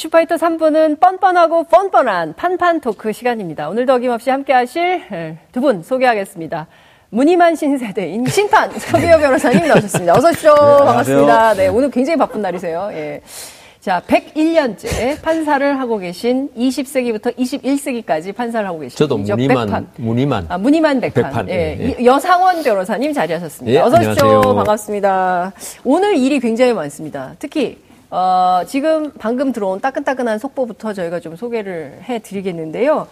이슈파이터 3부는 뻔뻔하고 뻔뻔한 판판 토크 시간입니다. 오늘도 어김없이 함께 하실 예, 두분 소개하겠습니다. 무늬만 신세대인 신판 서비어 변호사님 나오셨습니다. 어서 오십시오. 네, 반갑습니다. 네, 오늘 굉장히 바쁜 날이세요. 예. 자, 101년째 판사를 하고 계신 20세기부터 21세기까지 판사를 하고 계신 저도 무늬만 백판. 무늬만 아, 무늬만 백판. 백판. 예. 예. 여상원 변호사님 자리하셨습니다. 예, 어서 오십시오. 안녕하세요. 반갑습니다. 오늘 일이 굉장히 많습니다. 특히 어, 지금 방금 들어온 따끈따끈한 속보부터 저희가 좀 소개를 해 드리겠는데요.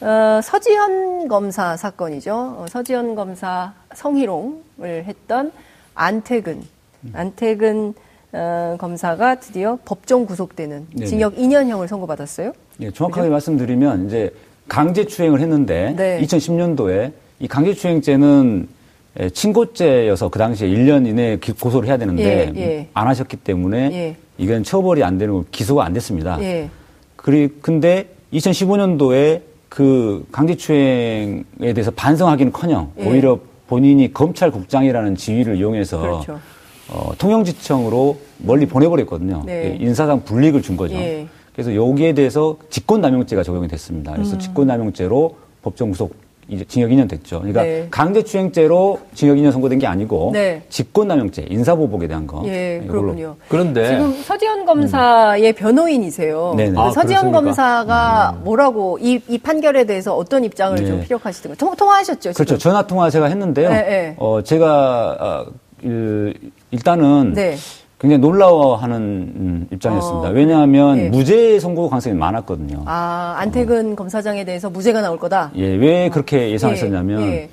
어, 서지현 검사 사건이죠. 어, 서지현 검사 성희롱을 했던 안태근, 안태근 어, 검사가 드디어 법정 구속되는 네네. 징역 2년형을 선고받았어요. 네, 정확하게 그죠? 말씀드리면 이제 강제추행을 했는데 네. 2010년도에 이 강제추행죄는 친고죄여서 그 당시에 1년 이내에 고소를 해야 되는데 예, 예. 안 하셨기 때문에 예. 이건 처벌이 안 되는 거 기소가 안 됐습니다. 예. 그리 근데 2015년도에 그 강제추행에 대해서 반성하기는커녕 예. 오히려 본인이 검찰국장이라는 지위를 이용해서 그렇죠. 어, 통영지청으로 멀리 보내버렸거든요. 네. 인사상 불이익을 준 거죠. 예. 그래서 여기에 대해서 직권남용죄가 적용이 됐습니다. 그래서 음. 직권남용죄로 법정 구속 이제 징역 2년 됐죠. 그러니까 네. 강제추행죄로 징역 2년 선고된 게 아니고 네. 직권남용죄, 인사보복에 대한 거. 예, 그렇군요. 그런데 지금 서지현 검사의 음. 변호인이세요. 네네. 아, 서지현 그렇습니까? 검사가 음. 뭐라고 이, 이 판결에 대해서 어떤 입장을 네. 좀 피력하시던가 통, 통화하셨죠? 지금? 그렇죠. 전화 통화 제가 했는데요. 네, 네. 어, 제가 어, 일, 일단은 네. 굉장히 놀라워하는 음, 입장이었습니다. 어, 왜냐하면 예. 무죄 선고 가능성이 많았거든요. 아 안태근 어. 검사장에 대해서 무죄가 나올 거다. 예, 왜 그렇게 예상했었냐면 예. 예.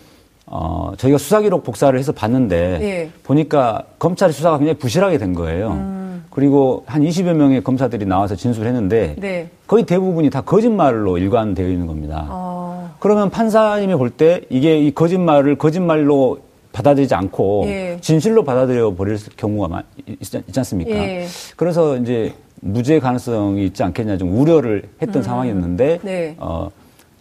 어, 저희가 수사 기록 복사를 해서 봤는데 예. 보니까 검찰의 수사가 굉장히 부실하게 된 거예요. 음. 그리고 한 20여 명의 검사들이 나와서 진술했는데 네. 거의 대부분이 다 거짓말로 일관되어 있는 겁니다. 어. 그러면 판사님이 볼 때 이게 이 거짓말을 거짓말로 받아들이지 않고 예. 진실로 받아들여 버릴 경우가 있, 있지 않습니까? 예. 그래서 이제 무죄 가능성이 있지 않겠냐 좀 우려를 했던 음. 상황이었는데 네. 어,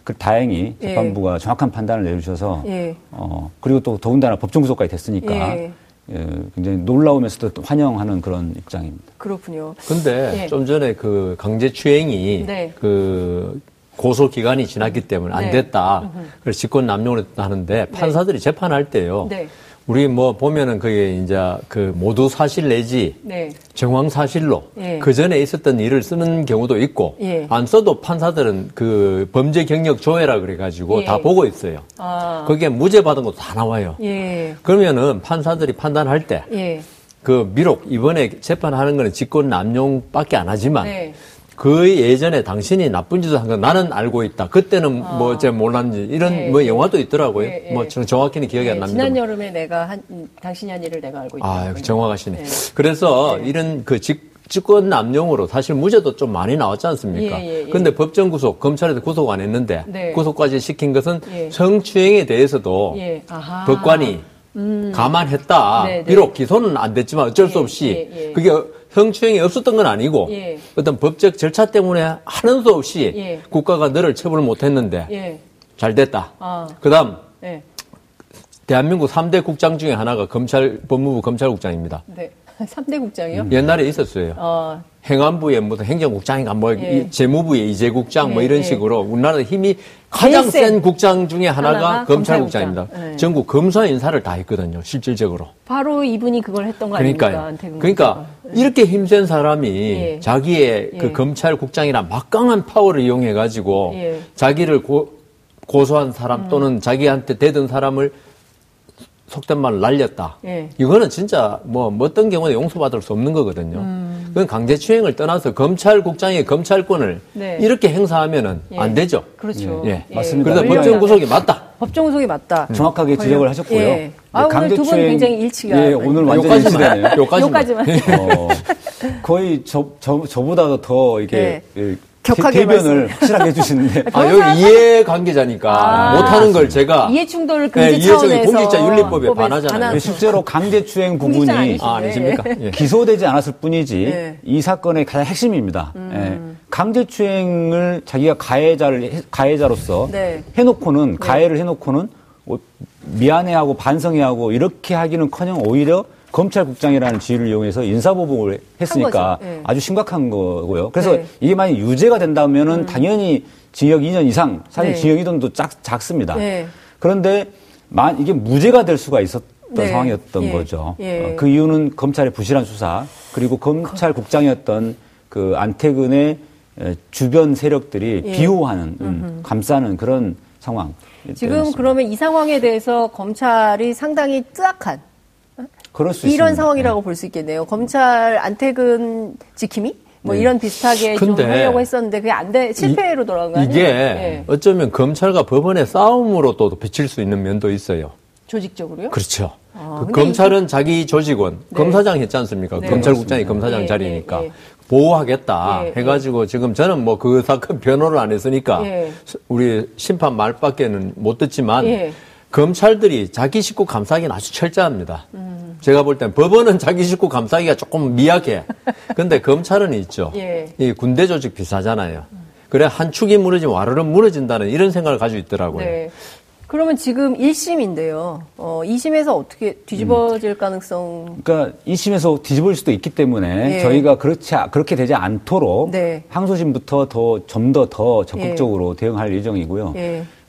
그 다행히 예. 재판부가 예. 정확한 판단을 내주셔서 예. 어, 그리고 또 더군다나 법정 구속까지 됐으니까 예. 예, 굉장히 놀라우면서도 환영하는 그런 입장입니다. 그렇군요. 근데 좀 전에 그 강제추행이 네. 그 고소 기간이 지났기 때문에 안 네. 됐다. 그래서 직권 남용을 하는데 네. 판사들이 네. 재판할 때요. 네. 우리 뭐 보면은 그게 이제 그 모두 사실 내지 네. 정황 사실로 예. 그 전에 있었던 일을 쓰는 경우도 있고 예. 안 써도 판사들은 그 범죄 경력 조회라 그래가지고 예. 다 보고 있어요. 아. 거기에 무죄 받은 것도 다 나와요. 예. 그러면은 판사들이 판단할 때그 예. 비록 이번에 재판하는 거는 직권 남용밖에 안 하지만. 네. 그 예전에 당신이 나쁜 짓을 한 건 나는 알고 있다. 그때는 아. 뭐 제가 몰랐는지 이런 네, 뭐 영화도 있더라고요. 네, 뭐 정확히는 기억이 네, 안 납니다. 지난 여름에 내가 한 당신이 한 일을 내가 알고 있다. 아, 정확하시네. 네. 그래서 네. 이런 그 직, 직권 남용으로 사실 무죄도 좀 많이 나왔지 않습니까? 예, 예, 예. 근데 법정 구속, 검찰에서 구속 안 했는데 네. 구속까지 시킨 것은 예. 성추행에 대해서도 예. 법관이 음. 감안했다. 네, 네. 비록 기소는 안 됐지만 어쩔 수 없이 그게 성추행이 없었던 건 아니고 예. 어떤 법적 절차 때문에 하는 수 없이 예. 국가가 너를 처벌을 못했는데 예. 잘 됐다. 아. 그다음 예. 대한민국 3대 국장 중에 하나가 검찰 법무부 검찰국장입니다. 네. 3대 국장이요? 옛날에 있었어요. 어. 행안부에 무슨 행정국장인가 뭐 예. 재무부의 이재국장 뭐 예. 뭐 이런 예. 식으로 우리나라 힘이 가장 센 국장 중에 하나가, 하나가 검찰국장입니다. 검찰국장. 네. 전국 검사 인사를 다 했거든요. 실질적으로. 바로 이분이 그걸 했던 거 그러니까요. 아닙니까? 그러니까 네. 이렇게 힘센 사람이 예. 자기의 그 예. 검찰국장이란 막강한 파워를 이용해 가지고 예. 자기를 고, 고소한 사람 음. 또는 자기한테 대든 사람을 속된 말을 날렸다. 예. 이거는 진짜 뭐, 뭐 어떤 경우에 용서받을 수 없는 거거든요. 음. 그건 강제추행을 떠나서 검찰국장의 검찰권을 네. 이렇게 행사하면은 예. 안 되죠. 그렇죠. 예. 예. 맞습니다. 그래서 법정 구속이 맞다. 법정 구속이 맞다. 음. 정확하게 지적을 하셨고요. 예. 아, 오늘 두분 굉장히 일치가. 예, 오늘 완전히 일치네요. 요까지만. 어, 거의 저, 저, 저보다 더 이게 예. 격하게 대변을 확실하게 해주시는데 아 여기 이해 관계자니까 아, 못하는 걸 제가 이해 충돌을 금지 네, 차원에서 공직자 윤리법에 반하잖아요. 실제로 강제추행 부분이 아, 아니십니까? 예. 기소되지 않았을 뿐이지 예. 이 사건의 가장 핵심입니다. 음. 예. 강제추행을 자기가 가해자를 가해자로서 네. 해놓고는 네. 가해를 해놓고는 뭐 미안해하고 반성해하고 이렇게 하기는커녕 오히려 검찰국장이라는 지위를 이용해서 인사보복을 했으니까 네. 아주 심각한 거고요. 그래서 네. 이게 만약 유죄가 된다면은 음. 당연히 징역 2년 이상, 사실 네. 징역 2년도 작, 작습니다. 네. 그런데 만, 이게 무죄가 될 수가 있었던 네. 상황이었던 예. 거죠. 예. 어, 그 이유는 검찰의 부실한 수사, 그리고 검찰국장이었던 그 안태근의 주변 세력들이 예. 비호하는, 음, 감싸는 그런 상황. 지금 때였습니다. 그러면 이 상황에 대해서 검찰이 상당히 뜨악한 그럴 수 이런 있습니다. 상황이라고 네. 볼수 있겠네요. 검찰 안태근 지킴이 뭐 네. 이런 비슷하게 좀 하려고 했었는데 그게 안 돼 실패로 돌아간 거아요 이게 네. 어쩌면 검찰과 법원의 싸움으로 또 비칠 수 있는 면도 있어요. 조직적으로요? 그렇죠. 아, 그 검찰은 이... 자기 조직원 네. 검사장 했지 않습니까? 네. 검찰국장이 검사장 예, 자리니까 예, 보호하겠다 예, 해가지고 지금 저는 뭐 그 사건 변호를 안 했으니까 우리 심판 말밖에는 못 듣지만. 검찰들이 자기 식구 감싸기는 아주 철저합니다. 음. 제가 볼 땐 법원은 자기 식구 감싸기가 조금 미약해. 근데 검찰은 있죠. 예. 이 군대 조직 비슷하잖아요. 그래 한 축이 무너지면 와르르 무너진다는 이런 생각을 가지고 있더라고요. 네. 그러면 지금 1심인데요. 어, 2심에서 어떻게 뒤집어질 음. 가능성? 그러니까 2심에서 뒤집을 수도 있기 때문에 예. 저희가 그렇지 그렇게 되지 않도록 네. 항소심부터 더 좀 더더 더 적극적으로 예. 대응할 예정이고요.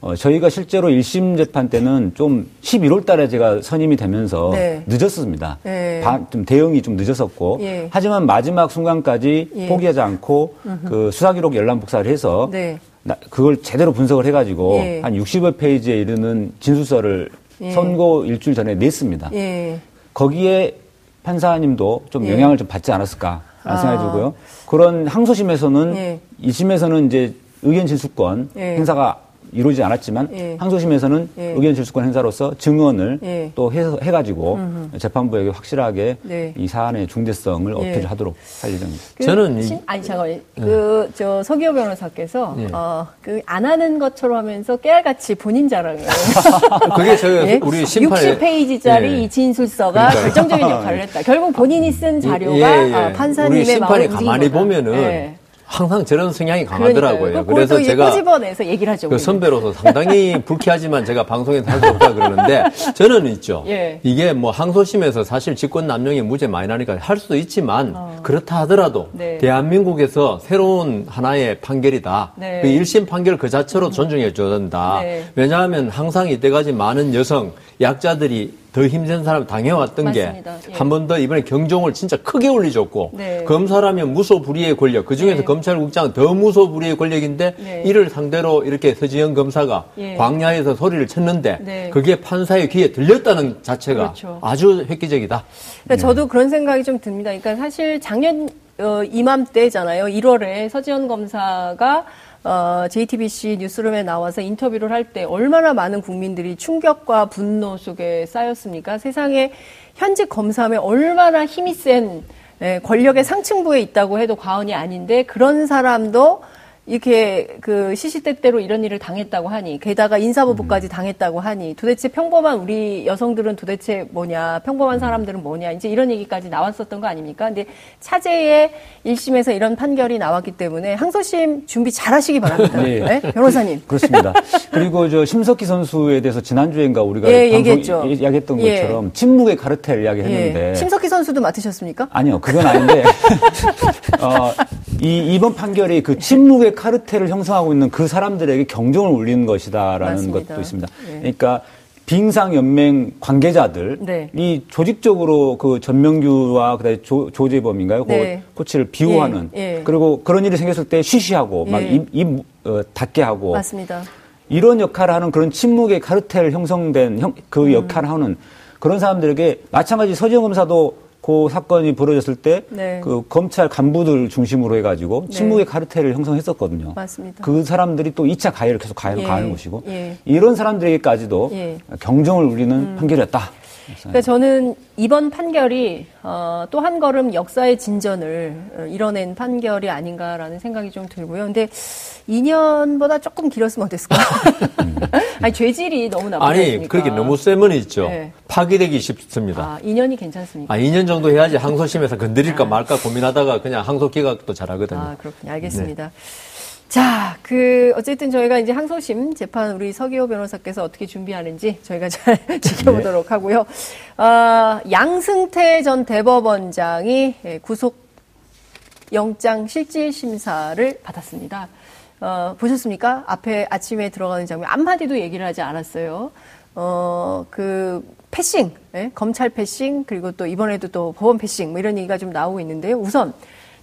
예. 어, 저희가 실제로 1심 재판 때는 좀 11월 달에 제가 선임이 되면서 네. 늦었습니다. 네. 바, 좀 대응이 좀 늦었었고. 예. 하지만 마지막 순간까지 예. 포기하지 않고 음흠. 그 수사기록 열람 복사를 해서 네. 나, 그걸 제대로 분석을 해가지고 예. 한 60여 페이지에 이르는 진술서를 예. 선고 일주일 전에 냈습니다. 예. 거기에 판사님도 좀 예. 영향을 좀 받지 않았을까 아. 생각이 들고요. 그런 항소심에서는 2심에서는 이제 의견 진술권 행사가 이루어지지 않았지만 예. 항소심에서는 예. 의견 질수권 행사로서 증언을 예. 또 해, 해가지고 음흠. 재판부에게 확실하게 네. 이 사안의 중대성을 예. 어필하도록 할 예정입니다. 그, 저는 이, 아니 잠깐만 그저 서기호 변호사께서 예. 어, 그안 하는 것처럼 하면서 깨알같이 본인 자랑을 그게 저희 예? 우리 심판에 60페이지짜리 이 진술서가 그러니까요. 결정적인 역할을 했다. 결국 본인이 쓴 자료가 어, 판사님의 심판이 가만히 보면은 항상 저런 성향이 강하더라고요. 그래서 제가 꼬집어내서 얘기를 하죠. 그 선배로서 상당히 불쾌하지만 제가 방송에서 할 수 없다 그러는데 저는 있죠. 예. 이게 뭐 항소심에서 사실 직권 남용이 무죄 많이 나니까 할 수도 있지만 어. 그렇다 하더라도 네. 대한민국에서 새로운 하나의 판결이다. 네. 그 1심 판결 그 자체로 존중해 줘야 된다. 네. 왜냐하면 항상 이때까지 많은 여성 약자들이 더 힘든 사람 당해왔던 게 한 번 더 이번에 경종을 진짜 크게 올리줬고 네. 검사라면 무소불위의 권력 그 중에서 네. 검찰국장은 더 무소불위의 권력인데 네. 이를 상대로 이렇게 서지현 검사가 예. 광야에서 소리를 쳤는데 네. 그게 판사의 귀에 들렸다는 자체가 그렇죠. 아주 획기적이다. 그러니까 저도 그런 생각이 좀 듭니다. 그러니까 사실 작년 어, 이맘때잖아요. 1월에 서지현 검사가 어, JTBC 뉴스룸에 나와서 인터뷰를 할 때 얼마나 많은 국민들이 충격과 분노 속에 쌓였습니까? 세상에 현직 검사면 얼마나 힘이 센 예, 권력의 상층부에 있다고 해도 과언이 아닌데 그런 사람도 이렇게 그 시시때때로 이런 일을 당했다고 하니 게다가 인사보복까지 음. 당했다고 하니 도대체 평범한 우리 여성들은 도대체 뭐냐 평범한 사람들은 뭐냐 이제 이런 얘기까지 나왔었던 거 아닙니까? 근데 차제의 1심에서 이런 판결이 나왔기 때문에 항소심 준비 잘 하시기 바랍니다. 네. 네? 변호사님. 그렇습니다. 그리고 저 심석희 선수에 대해서 지난주엔가 우리가 예, 얘기했죠. 이야기했던 예. 것처럼 침묵의 카르텔 이야기했는데 예. 심석희 선수도 맡으셨습니까? 아니요. 그건 아닌데 어, 이 이번 판결이 그 침묵의 카르텔을 형성하고 있는 그 사람들에게 경종을 울리는 것이다라는 맞습니다. 것도 있습니다. 네. 그러니까 빙상 연맹 관계자들이 네. 조직적으로 그 전명규와 그다음에 조, 조재범인가요? 그 네. 그 코치를 비호하는 예. 예. 그리고 그런 일이 생겼을 때 쉬쉬하고 예. 막입 입, 어, 닫게 하고 맞습니다. 이런 역할을 하는 그런 침묵의 카르텔 형성된 형, 그 음. 역할을 하는 그런 사람들에게 마찬가지 서지영 검사도 그 사건이 벌어졌을 때그 네. 검찰 간부들 중심으로 해가지고 네. 침묵의 카르텔을 형성했었거든요. 맞습니다. 그 사람들이 또 2차 가해를 계속 가해를 예. 가하는 것이고 예. 이런 사람들에게까지도 예. 경종을 울리는 음. 판결이었다. 그러니까 저는 이번 판결이 어, 또 한 걸음 역사의 진전을 어, 이뤄낸 판결이 아닌가라는 생각이 좀 들고요. 근데 2년보다 조금 길었으면 어땠을까? 아니 죄질이 너무 나쁘다. 아니 그렇게 너무 세면 있죠. 네. 파기되기 쉽습니다. 아 2년이 괜찮습니까? 아 2년 정도 해야지 항소심에서 건드릴까 아. 말까 고민하다가 그냥 항소 기각도 잘하거든요. 아 그렇군요. 알겠습니다. 네. 자, 그 어쨌든 저희가 이제 항소심 재판 우리 서기호 변호사께서 어떻게 준비하는지 저희가 잘 지켜보도록 네. 하고요. 어, 양승태 전 대법원장이 예, 구속 영장 실질 심사를 받았습니다. 어, 보셨습니까? 앞에 아침에 들어가는 장면 한마디도 얘기를 하지 않았어요. 어, 그 패싱, 예? 검찰 패싱 그리고 또 이번에도 또 법원 패싱 뭐 이런 얘기가 좀 나오고 있는데요. 우선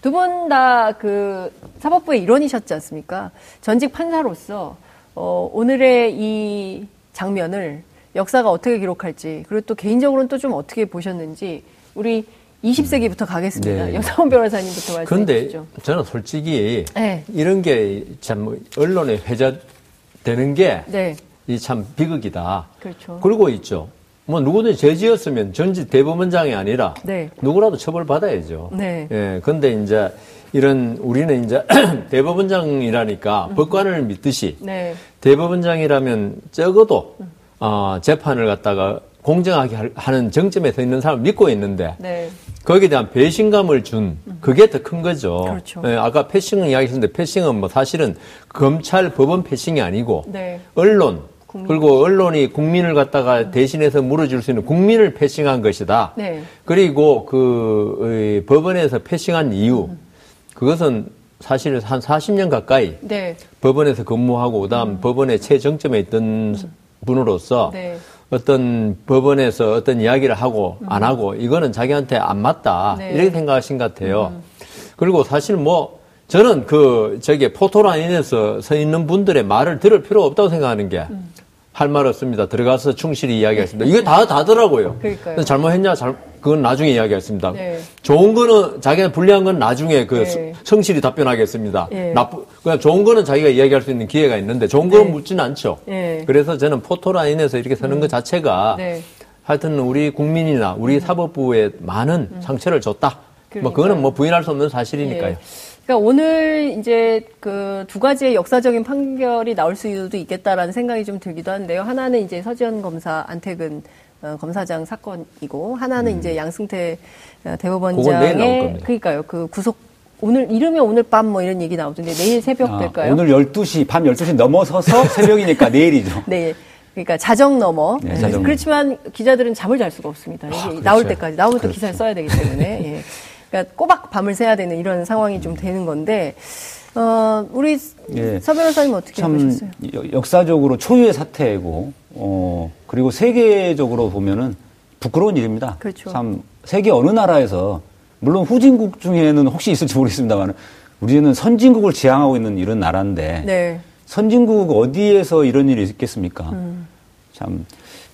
두 분 다 그 사법부의 일원이셨지 않습니까? 전직 판사로서 어, 오늘의 이 장면을 역사가 어떻게 기록할지 그리고 또 개인적으로는 또 좀 어떻게 보셨는지 우리 20세기부터 가겠습니다. 네. 여성원 변호사님부터 말씀해 그런데 주시죠. 저는 솔직히 네. 이런 게 참 언론에 회자되는 게 이참 네. 비극이다. 그렇죠. 그리고 있죠. 뭐 누구든지 죄 지었으면 전직 대법원장이 아니라 네. 누구라도 처벌 받아야죠. 네. 예. 근데 이제 이런 우리는 이제 대법원장이라니까 음. 법관을 믿듯이 네. 대법원장이라면 적어도 어, 재판을 갖다가 공정하게 하는 정점에 서 있는 사람을 믿고 있는데 네. 거기에 대한 배신감을 준 그게 더 큰 거죠. 그렇죠. 예, 아까 패싱 이야기했는데 패싱은 뭐 사실은 검찰 법원 패싱이 아니고 네. 언론. 그리고 언론이 국민을 갖다가 대신해서 물어줄 수 있는 국민을 패싱한 것이다. 네. 그리고 그 법원에서 패싱한 이유 그것은 사실 한 40년 가까이 네. 법원에서 근무하고 그다음 음. 법원의 최정점에 있던 음. 분으로서 네. 어떤 법원에서 어떤 이야기를 하고 음. 안 하고 이거는 자기한테 안 맞다 네. 이렇게 생각하신 것 같아요. 음. 그리고 사실 뭐 저는 그 저기 포토라인에서 서 있는 분들의 말을 들을 필요 없다고 생각하는 게 음. 할 말 없습니다. 들어가서 충실히 이야기했습니다. 이게 다 다더라고요. 그러니까요. 잘못했냐, 잘, 그건 나중에 이야기했습니다. 네. 좋은 거는 자기가 불리한 건 나중에 그 네. 성실히 답변하겠습니다. 네. 나쁘 그냥 좋은 거는 자기가 이야기할 수 있는 기회가 있는데 좋은 거는 네. 묻지는 않죠. 네. 그래서 저는 포토라인에서 이렇게 서는 음. 것 자체가 네. 하여튼 우리 국민이나 우리 음. 사법부에 많은 음. 상처를 줬다. 그러니까요. 뭐 그거는 뭐 부인할 수 없는 사실이니까요. 예. 그러니까 오늘 이제 그 두 가지의 역사적인 판결이 나올 수도 있겠다라는 생각이 좀 들기도 한데요. 하나는 이제 서지현 검사 안택은 어, 검사장 사건이고 하나는 음. 이제 양승태 어, 대법원장의 그러니까요. 그 구속 오늘 이르면 오늘 밤 뭐 이런 얘기 나오던데 내일 새벽 아, 될까요? 오늘 12시 밤 12시 넘어서서 새벽이니까 내일이죠. 네. 그러니까 자정 넘어. 네, 자정. 그렇지만 기자들은 잠을 잘 수가 없습니다. 아, 그렇죠. 나올 때까지 나오면 그렇죠. 또 기사를 써야 되기 때문에. 예. 그러니까 꼬박 밤을 새야 되는 이런 상황이 좀 되는 건데 어, 우리 예. 서 변호사님 어떻게 참 보셨어요? 역사적으로 초유의 사태고 어, 그리고 세계적으로 보면은 부끄러운 일입니다. 그렇죠. 참 세계 어느 나라에서 물론 후진국 중에는 혹시 있을지 모르겠습니다만 우리는 선진국을 지향하고 있는 이런 나라인데 네. 선진국 어디에서 이런 일이 있겠습니까? 음. 참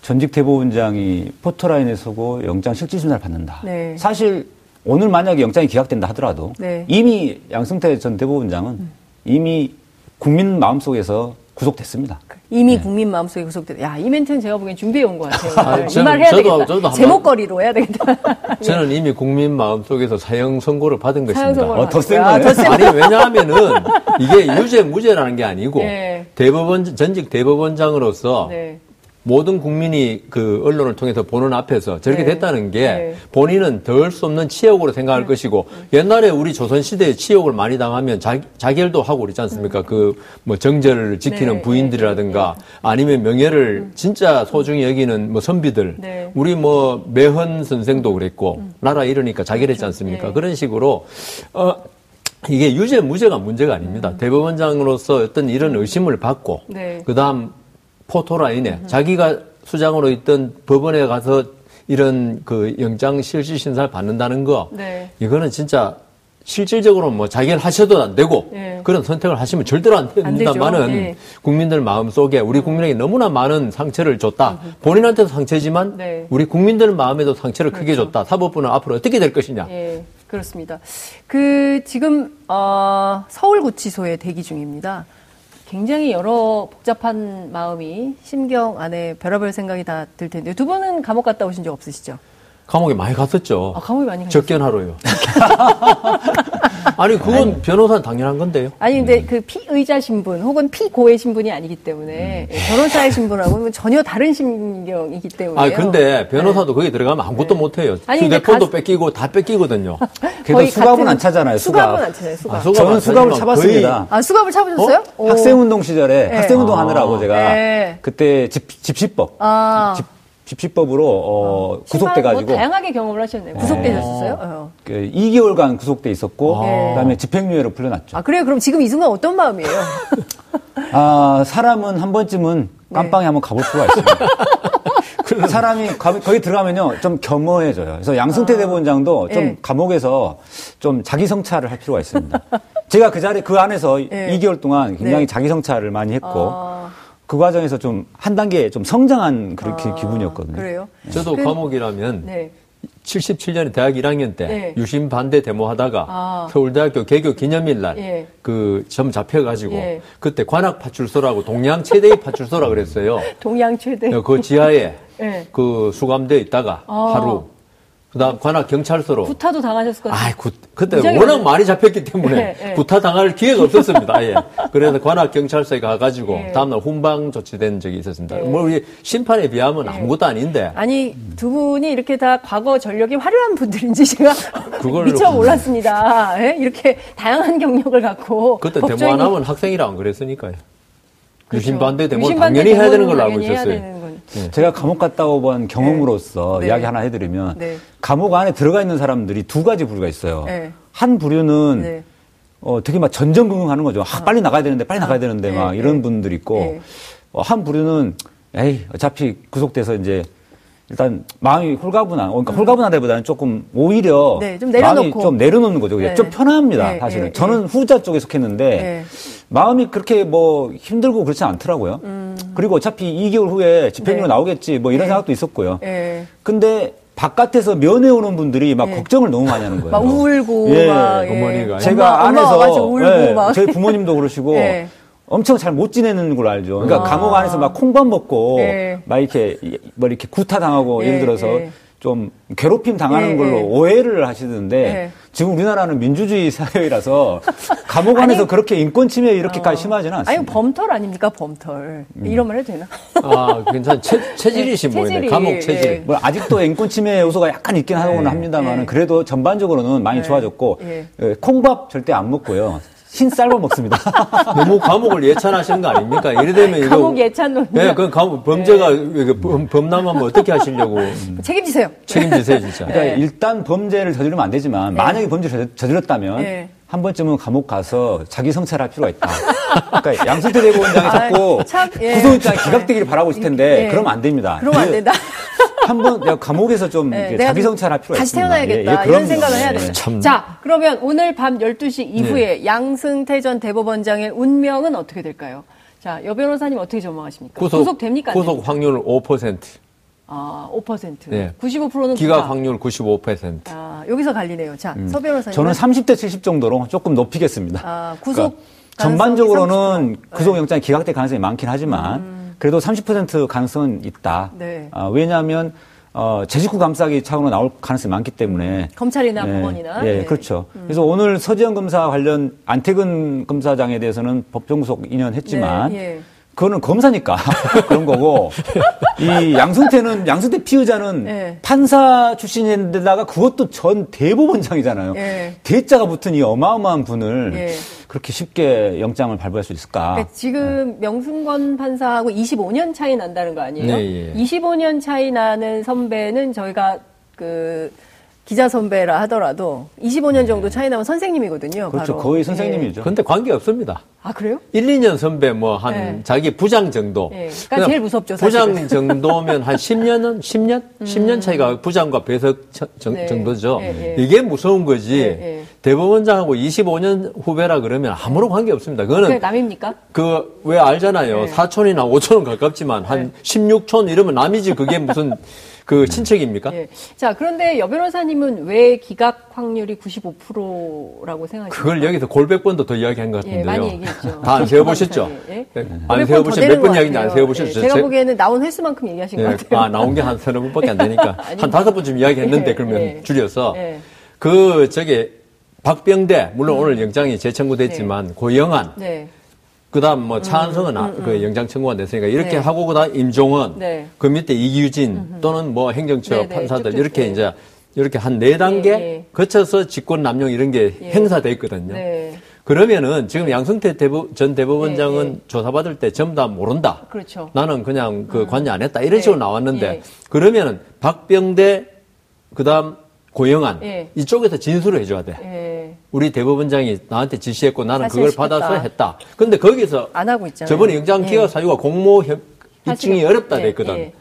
전직 대법원장이 포토라인에 서고 영장 실질 심사를 받는다. 네. 사실 오늘 만약에 영장이 기각된다 하더라도 네. 이미 양승태 전 대법원장은 음. 이미 국민 마음속에서 구속됐습니다. 이미 네. 국민 마음속에 구속됐다. 야, 이 멘트는 제가 보기엔 준비해 온 것 같아요. 이 말 해야 저도, 되겠다. 저도 제목거리로 해야 되겠다. 저는 이미 국민 마음속에서 사형 선고를 받은 것입니다. 어, 더센 아, 거예요? 아니, 왜냐하면은 이게 유죄 무죄라는 게 아니고 네. 대법원 전직 대법원장으로서 네. 모든 국민이 그 언론을 통해서 보는 앞에서 저렇게 네. 됐다는 게 네. 본인은 덜 수 없는 치욕으로 생각할 네. 것이고 옛날에 우리 조선시대에 치욕을 많이 당하면 자, 자결도 하고 그랬지 않습니까? 음. 그뭐 정절을 지키는 네. 부인들이라든가 네. 아니면 명예를 음. 진짜 소중히 여기는 뭐 선비들 네. 우리 뭐 매헌 선생도 그랬고 음. 나라 이러니까 자결했지 그렇죠. 않습니까? 그런 식으로 어 이게 유죄 무죄가 문제가 아닙니다. 음. 대법원장으로서 어떤 이런 의심을 받고 그다음 포토라인에 음. 자기가 수장으로 있던 법원에 가서 이런 그 영장 실질 심사를 받는다는 거 네. 이거는 진짜 실질적으로 뭐 자기를 하셔도 안 되고 네. 그런 선택을 하시면 절대로 안 됩니다만은 네. 국민들 마음 속에 우리 국민에게 너무나 많은 상처를 줬다. 음. 본인한테도 상처지만 네. 우리 국민들 마음에도 상처를 그렇죠. 크게 줬다. 사법부는 앞으로 어떻게 될 것이냐. 예, 그렇습니다. 그 지금 어, 서울구치소에 대기 중입니다. 굉장히 여러 복잡한 마음이 심경 안에 별의별 생각이 다 들 텐데 두 분은 감옥 갔다 오신 적 없으시죠? 감옥에 많이 갔었죠. 아, 감옥에 많이 갔었죠. 적견하러요. 아니 그건 아니, 변호사는 당연한 건데요. 아니 근데 그 피의자 신분 혹은 피고의 신분이 아니기 때문에 음. 변호사의 신분하고는 전혀 다른 신경이기 때문에. 아 근데 변호사도 네. 거기 들어가면 아무것도 네. 못 해요. 휴대폰도 가... 뺏기고 다 뺏기거든요. 그래도 수갑은 안 차잖아요. 수갑. 은안 차요. 수갑. 아, 수갑 저는 수갑을 차봤습니다. 아 수갑을 차보셨어요? 어? 학생운동 시절에 네. 학생운동 하느라고 아. 제가 네. 그때 집 집시법 아. 집, 집시법으로 어, 어. 구속돼가지고 뭐 다양하게 경험을 하셨네요. 구속되셨어요? 어. 어. 그 2개월간 구속돼 있었고 아. 그다음에 집행유예로 풀려났죠. 아 그래요? 그럼 지금 이 순간 어떤 마음이에요? 아 사람은 한 번쯤은 깜빵에 네. 한번 가볼 수가 있습니다. 그 사람이 거기 들어가면요 좀 겸허해져요. 그래서 양승태 아. 대본장도 좀 네. 감옥에서 좀 자기 성찰을 할 필요가 있습니다. 제가 그 자리 그 안에서 네. 2개월 동안 굉장히 네. 자기 성찰을 많이 했고. 아. 그 과정에서 좀 한 단계 좀 성장한 그렇게 아, 기분이었거든요. 그래요? 네. 저도 그, 감옥이라면 네. 77년에 대학 1학년 때 네. 유신 반대 데모하다가 아. 서울대학교 개교 기념일 날 그점 예. 잡혀가지고 예. 그때 관악 파출소라고 동양 최대의 파출소라 그랬어요. 동양 최대. 그 지하에 예. 그 수감돼 있다가 아. 하루 그다음 관악 경찰서로 구타도 당하셨을 것 같아요. 아, 구, 그때 워낙 많 많이 잡혔기 때문에 네, 네. 구타 당할 기회가 없었습니다. 예. 그래서 관악 경찰서에 가가지고 네. 다음날 훈방 조치된 적이 있었습니다. 뭐 우리 심판에 비하면 아무것도 아닌데. 아니 두 분이 이렇게 다 과거 전력이 화려한 분들인지 제가 미처 몰랐습니다. 예? 이렇게 다양한 경력을 갖고 그때 법조인이... 데모 안 하면 학생이라 안 그랬으니까요. 그렇죠. 유신 반대 데모 당연히 해야 되는 걸로 알고 있었어요. 네. 제가 감옥 갔다 오본 경험으로서 네. 이야기 하나 해드리면 네. 감옥 안에 들어가 있는 사람들이 두 가지 부류가 있어요. 네. 한 부류는 네. 어, 되게 막 전전긍긍하는 거죠. 아, 빨리 나가야 되는데, 빨리 나가야 되는데, 막 네. 이런 분들 있고, 어, 한 부류는, 에이, 어차피 구속돼서 이제 일단 마음이 홀가분한, 그러니까 음. 홀가분하다기보다는 조금 오히려 네, 좀 내려놓고. 마음이 좀 내려놓는 거죠. 네. 좀 편합니다, 네, 사실은. 네, 저는 네. 후자 쪽에 속했는데 네. 마음이 그렇게 뭐 힘들고 그렇지 않더라고요. 음. 그리고 어차피 2개월 후에 집행유예 나오겠지 뭐 이런 생각도 있었고요. 근데 바깥에서 면회 오는 분들이 막 예. 걱정을 너무 많이 하는 거예요. 막 울고, 예. 막, 예. 어머니가. 제가 엄마, 안에서, 울고, 예. 저희 부모님도 그러시고, 예. 엄청 잘 못 지내는 걸로 알죠. 그러니까 아. 감옥 안에서 막 콩밥 먹고 네. 막 이렇게 뭐 이렇게 구타 당하고 네. 예를 들어서 네. 좀 괴롭힘 당하는 네, 걸로 네. 오해를 하시는데 네. 지금 우리나라는 민주주의 사회라서 감옥 안에서 아니, 그렇게 인권 침해 이렇게까지 어. 심하지는 않습니다. 아니 범털 아닙니까 범털 음. 이런 말 해도 되나? 아 괜찮 체, 체질이신 네, 모양이네 감옥 체질. 뭐 아직도 인권 침해 요소가 약간 있긴 하고는 합니다만 그래도 전반적으로는 많이 좋아졌고 콩밥 절대 안 먹고요. 흰 쌀만 먹습니다. 너무 감옥을 예찬하시는 거 아닙니까? 예를 들면 이거 감옥 예찬 논. 네, 그 감옥 범죄가 네. 범, 범람하면 어떻게 하시려고? 책임지세요. 책임지세요, 진짜. 그러니까 네. 일단 범죄를 저지르면 안 되지만 네. 만약에 범죄를 저질렀다면 네. 한 번쯤은 감옥 가서 자기 성찰할 필요가 있다. 그러니까 양승태 대법원장이 자꾸 예. 구속영장 기각되기를 바라고 있을 텐데 예. 그러면 안 됩니다. 그러면 안 된다. 한번 내가 감옥에서 좀 네, 자기 성찰할 필요가 다시 있습니다. 태어나야겠다. 예, 예, 이런 생각을 해야 돼요. 참. 자, 그러면 오늘 밤 12시 이후에 네. 양승태 전 대법원장의 운명은 어떻게 될까요? 자, 여 변호사님 어떻게 전망하십니까? 구속, 구속 됩니까? 구속 확률 5%. 아, 5%. 네. 95%는 기각 구가. 확률 95%. 아, 여기서 갈리네요. 자, 음. 서 변호사님. 저는 30대 70 정도로 조금 높이겠습니다. 아, 구속 그러니까 전반적으로는 구속영장이 기각될 가능성이 많긴 하지만 음. 그래도 30% 가능성은 있다. 네. 어, 왜냐하면 어, 재직구 감싸기 차원으로 나올 가능성이 많기 때문에. 검찰이나 네, 법원이나. 예, 네. 그렇죠. 음. 그래서 오늘 서지현 검사 관련 안태근 검사장에 대해서는 법정 구속 2년 했지만, 네, 예. 그거는 검사니까 그런 거고 이 양승태는 양승태 피의자는 네. 판사 출신인데다가 그것도 전 대법원장이잖아요. 네. 대자가 붙은 이 어마어마한 분을 네. 그렇게 쉽게 영장을 발부할 수 있을까? 그러니까 지금 명승권 판사하고 25년 차이 난다는 거 아니에요? 25년 차이 나는 선배는 저희가 그 기자 선배라 하더라도 25년 정도 차이 나면 선생님이거든요. 그렇죠. 바로. 거의 선생님이죠. 네. 근데 관계 없습니다. 아, 그래요? 1, 2년 선배 뭐한 네. 자기 부장 정도. 네. 그러니까 제일 무섭죠. 사실은. 부장 정도면 한 10년은 10년? 음. 10년 차이가 부장과 배석 정, 네. 정도죠. 네, 네. 이게 무서운 거지. 대법원장하고 25년 후배라 그러면 아무런 관계 없습니다. 그거는 남입니까? 그 왜 알잖아요. 사촌이나 오촌은 가깝지만 한 16촌 이러면 남이지 그게 무슨 그 네. 친척입니까? 예. 자, 그런데 여 변호사님은 왜 기각 확률이 95%라고 생각하십니까? 그걸 여기서 골백 번도 더 이야기한 것 같은데요. 예, 많이 얘기했죠. 다 안 세워보셨죠? 예? 네. 안 세워보셨죠? 몇 번 이야기인지 안 세워보셨죠? 예, 제가 보기에는 나온 횟수만큼 얘기하신 예. 것 같아요. 아, 나온 게 한 서너 번밖에 안 되니까. 한 다섯 번쯤 이야기했는데, 예, 그러면 예. 줄여서. 그, 저게, 박병대 물론 음. 오늘 영장이 재청구됐지만 네. 고영안 네. 그 다음 뭐 차한성은 음, 음, 음, 그 영장 청구가 됐으니까 이렇게 네. 하고 그다음 임종원 네. 그 밑에 이규진 또는 뭐 행정처 네, 네 판사들 쭉쭉, 이렇게 네. 이제 이렇게 한 네 단계 예, 거쳐서 직권 남용 이런 게 예. 행사돼 있거든요. 그러면은 지금 양승태 대부, 전 대법원장은 조사받을 때 전부 다 모른다. 그렇죠. 나는 그냥 그 관여 안 했다. 이런 식으로 나왔는데 그러면은 박병대 그다음 고영안 예. 이쪽에서 진술을 해줘야 돼. 예. 우리 대법원장이 나한테 지시했고 나는 그걸 시켰다. 받아서 했다. 근데 거기서 안 하고 있잖아요. 저번에 영장 기각 예. 사유가 공모 입증이 어렵다 됐거든. 예.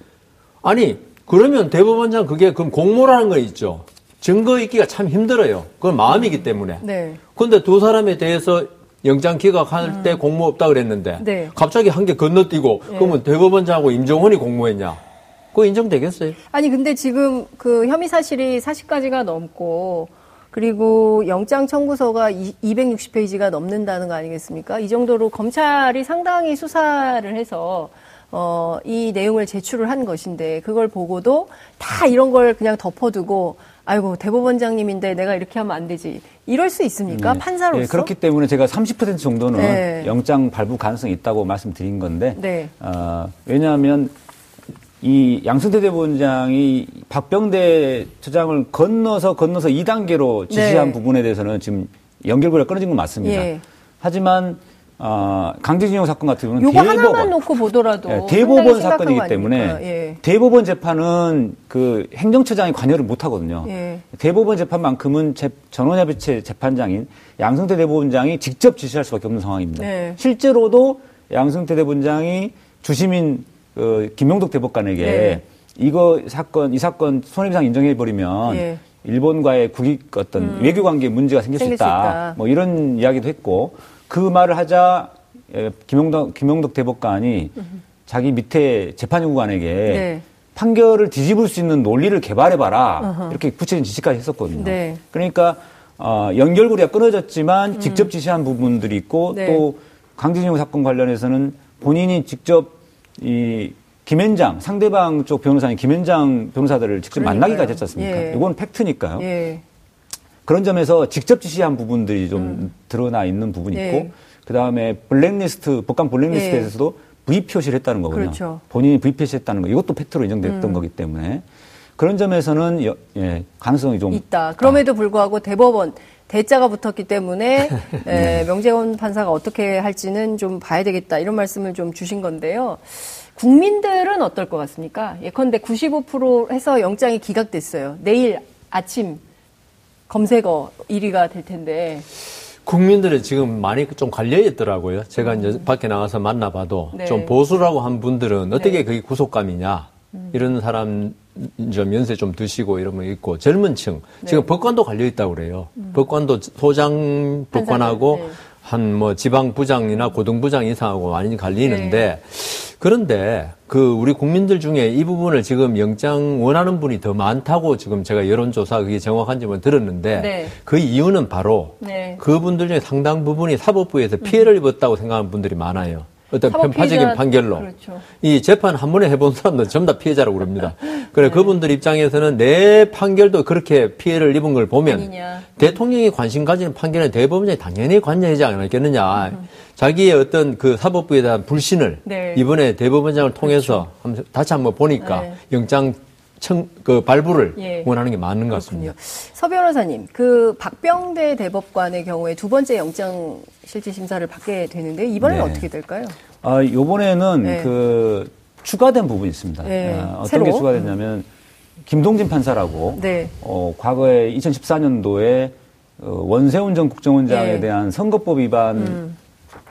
아니 그러면 대법원장 그게 그럼 공모라는 거 있죠. 증거 있기가 참 힘들어요. 그건 마음이기 때문에. 네. 근데 두 사람에 대해서 영장 기각할 음. 때 공모 없다 그랬는데 네. 갑자기 한 개 건너뛰고 네. 그러면 대법원장하고 임종원이 공모했냐? 그거 인정되겠어요? 아니 근데 지금 그 혐의 사실이 40가지가 넘고 그리고 영장 청구서가 260페이지가 넘는다는 거 아니겠습니까? 이 정도로 검찰이 상당히 수사를 해서 어, 이 내용을 제출을 한 것인데 그걸 보고도 다 이런 걸 그냥 덮어두고 아이고 대법원장님인데 내가 이렇게 하면 안 되지 이럴 수 있습니까 네. 판사로서 네, 그렇기 때문에 제가 30% 정도는 네. 영장 발부 가능성이 있다고 말씀드린 건데 네. 어, 왜냐하면 이 양승태 대법원장이 박병대 처장을 건너서 건너서 2단계로 지시한 네. 부분에 대해서는 지금 연결고리가 끊어진 건 맞습니다. 예. 하지만 어, 강제징용 사건 같은 경우는 대법원 하나만 놓고 보더라도 네, 대법원 사건이기 때문에 예. 대법원 재판은 그 행정처장이 관여를 못 하거든요. 예. 대법원 재판만큼은 재, 전원협의체 재판장인 양승태 대법원장이 직접 지시할 수밖에 없는 상황입니다. 예. 실제로도 양승태 대법원장이 주심인 그 김용덕 대법관에게 네. 이거 사건 이 사건 손해배상 인정해 버리면 예. 일본과의 국익 어떤 음. 외교 관계 문제가 생길, 생길 수, 있다. 수, 있다. 뭐 이런 이야기도 했고 그 말을 하자 예, 김용덕 김용덕 대법관이 음. 자기 밑에 재판연구관에게 네. 판결을 뒤집을 수 있는 논리를 개발해 봐라. 이렇게 구체적인 지시까지 했었거든요. 네. 그러니까 어, 연결고리가 끊어졌지만 음. 직접 지시한 부분들이 있고 네. 또 강제징용 사건 관련해서는 본인이 직접 이 김현장 상대방 쪽 변호사인 김현장 변호사들을 직접 그러니까요. 만나기까지 했지 않습니까? 예. 이건 팩트니까요. 예. 그런 점에서 직접 지시한 부분들이 좀 음. 드러나 있는 부분이 예. 있고 그 다음에 블랙리스트 복강 블랙리스트에서도 예. V 표시를 했다는 거거든요. 그렇죠. 본인이 V 표시했다는 거 이것도 팩트로 인정됐던 음. 거기 때문에 그런 점에서는 여, 예, 가능성이 좀 있다. 그럼에도 아. 불구하고 대법원 대자가 붙었기 때문에 네. 에, 명재원 판사가 어떻게 할지는 좀 봐야 되겠다 이런 말씀을 좀 주신 건데요. 국민들은 어떨 것 같습니까? 예컨대 95% 해서 영장이 기각됐어요. 내일 아침 검색어 1위가 될 텐데. 국민들이 지금 많이 좀 갈려 있더라고요. 제가 음. 이제 밖에 나가서 만나봐도 네. 좀 보수라고 한 분들은 어떻게 네. 그게 구속감이냐 음. 이런 사람 좀 연세 좀 드시고 이러면 있고 젊은 층 네. 지금 법관도 갈려 있다고 그래요. 음. 법관도 소장 법관하고 네. 한뭐 지방 부장이나 고등 부장 이상하고 많이 갈리는데 네. 그런데 그 우리 국민들 중에 이 부분을 지금 영장 원하는 분이 더 많다고 지금 제가 여론조사 그게 정확한지만 들었는데 네. 그 이유는 바로 네. 그분들 중에 상당 부분이 사법부에서 피해를 입었다고 생각하는 분들이 많아요. 어떤 편파적인 피해자, 판결로 그렇죠. 이 재판 한 번에 해본 사람들은 전부 다 피해자라고 그럽니다. 그래 네. 그분들 입장에서는 내 판결도 그렇게 피해를 입은 걸 보면 아니냐. 대통령이 관심 가지는 판결은 대법원장이 당연히 관여하지 않았겠느냐. 음. 자기의 어떤 그 사법부에 대한 불신을 네. 이번에 대법원장을 통해서 그렇죠. 다시 한번 보니까 네. 영장 청, 그 발부를 예. 원하는 게 맞는 것 같습니다. 서 변호사님, 그 박병대 대법관의 경우에 두 번째 영장 실질 심사를 받게 되는데 이번에는 네. 어떻게 될까요? 아, 요번에는 네. 그 추가된 부분이 있습니다. 네. 아, 어떤 새로? 게 추가됐냐면 김동진 판사라고 네. 어, 과거에 2014년도에 어, 원세훈 전 국정원장에 네. 대한 선거법 위반 음.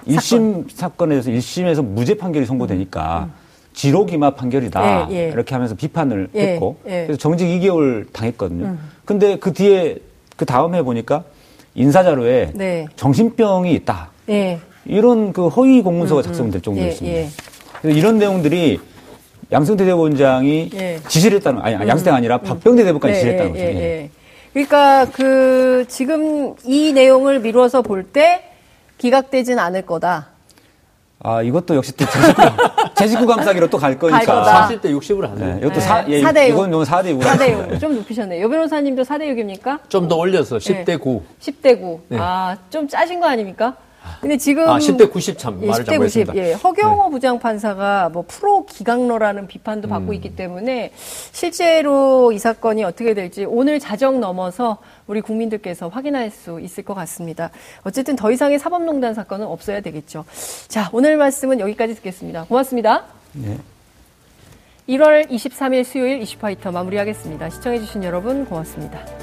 1심 사건. 에 대해서 1심에서 무죄 판결이 선고되니까 음. 지로기마 판결이다. 예, 예. 이렇게 하면서 비판을 예, 했고 예. 그래서 정직 2개월 당했거든요. 음. 근데 그 뒤에 그 다음에 보니까 인사자료에 네. 정신병이 있다. 예. 이런 그 허위 공문서가 음, 음. 작성될 정도였습니다. 예, 그래서 이런 내용들이 양승태 대법원장이 지시를 했다는 아니 음, 양승태가 아니라 음. 박병대 대법관이 네, 지시를 했다는 거죠. 그러니까 그 지금 이 내용을 미루어서 볼 때 기각되진 않을 거다. 아, 이것도 역시 또 제식구, 제식구 감싸기로 또 갈 거니까. 40대 60으로 하네. 네, 이것도 네. 4, 예, 4대 6. 이건 4대 6. 4대 6. 좀 높이셨네요. 여 변호사님도 4대 6입니까? 좀 더 올려서 10대 9. 10대 9. 네. 아, 좀 짜신 거 아닙니까? 근데 지금 아 10대 90참 말을 10대 90. 예. 허경호 네. 부장판사가 뭐 프로 기강러라는 비판도 받고 음. 있기 때문에 실제로 이 사건이 어떻게 될지 오늘 자정 넘어서 우리 국민들께서 확인할 수 있을 것 같습니다. 어쨌든 더 이상의 사법농단 사건은 없어야 되겠죠. 자, 오늘 말씀은 여기까지 듣겠습니다. 고맙습니다. 네. 1월 23일 수요일 이슈파이터 마무리하겠습니다. 시청해주신 여러분 고맙습니다.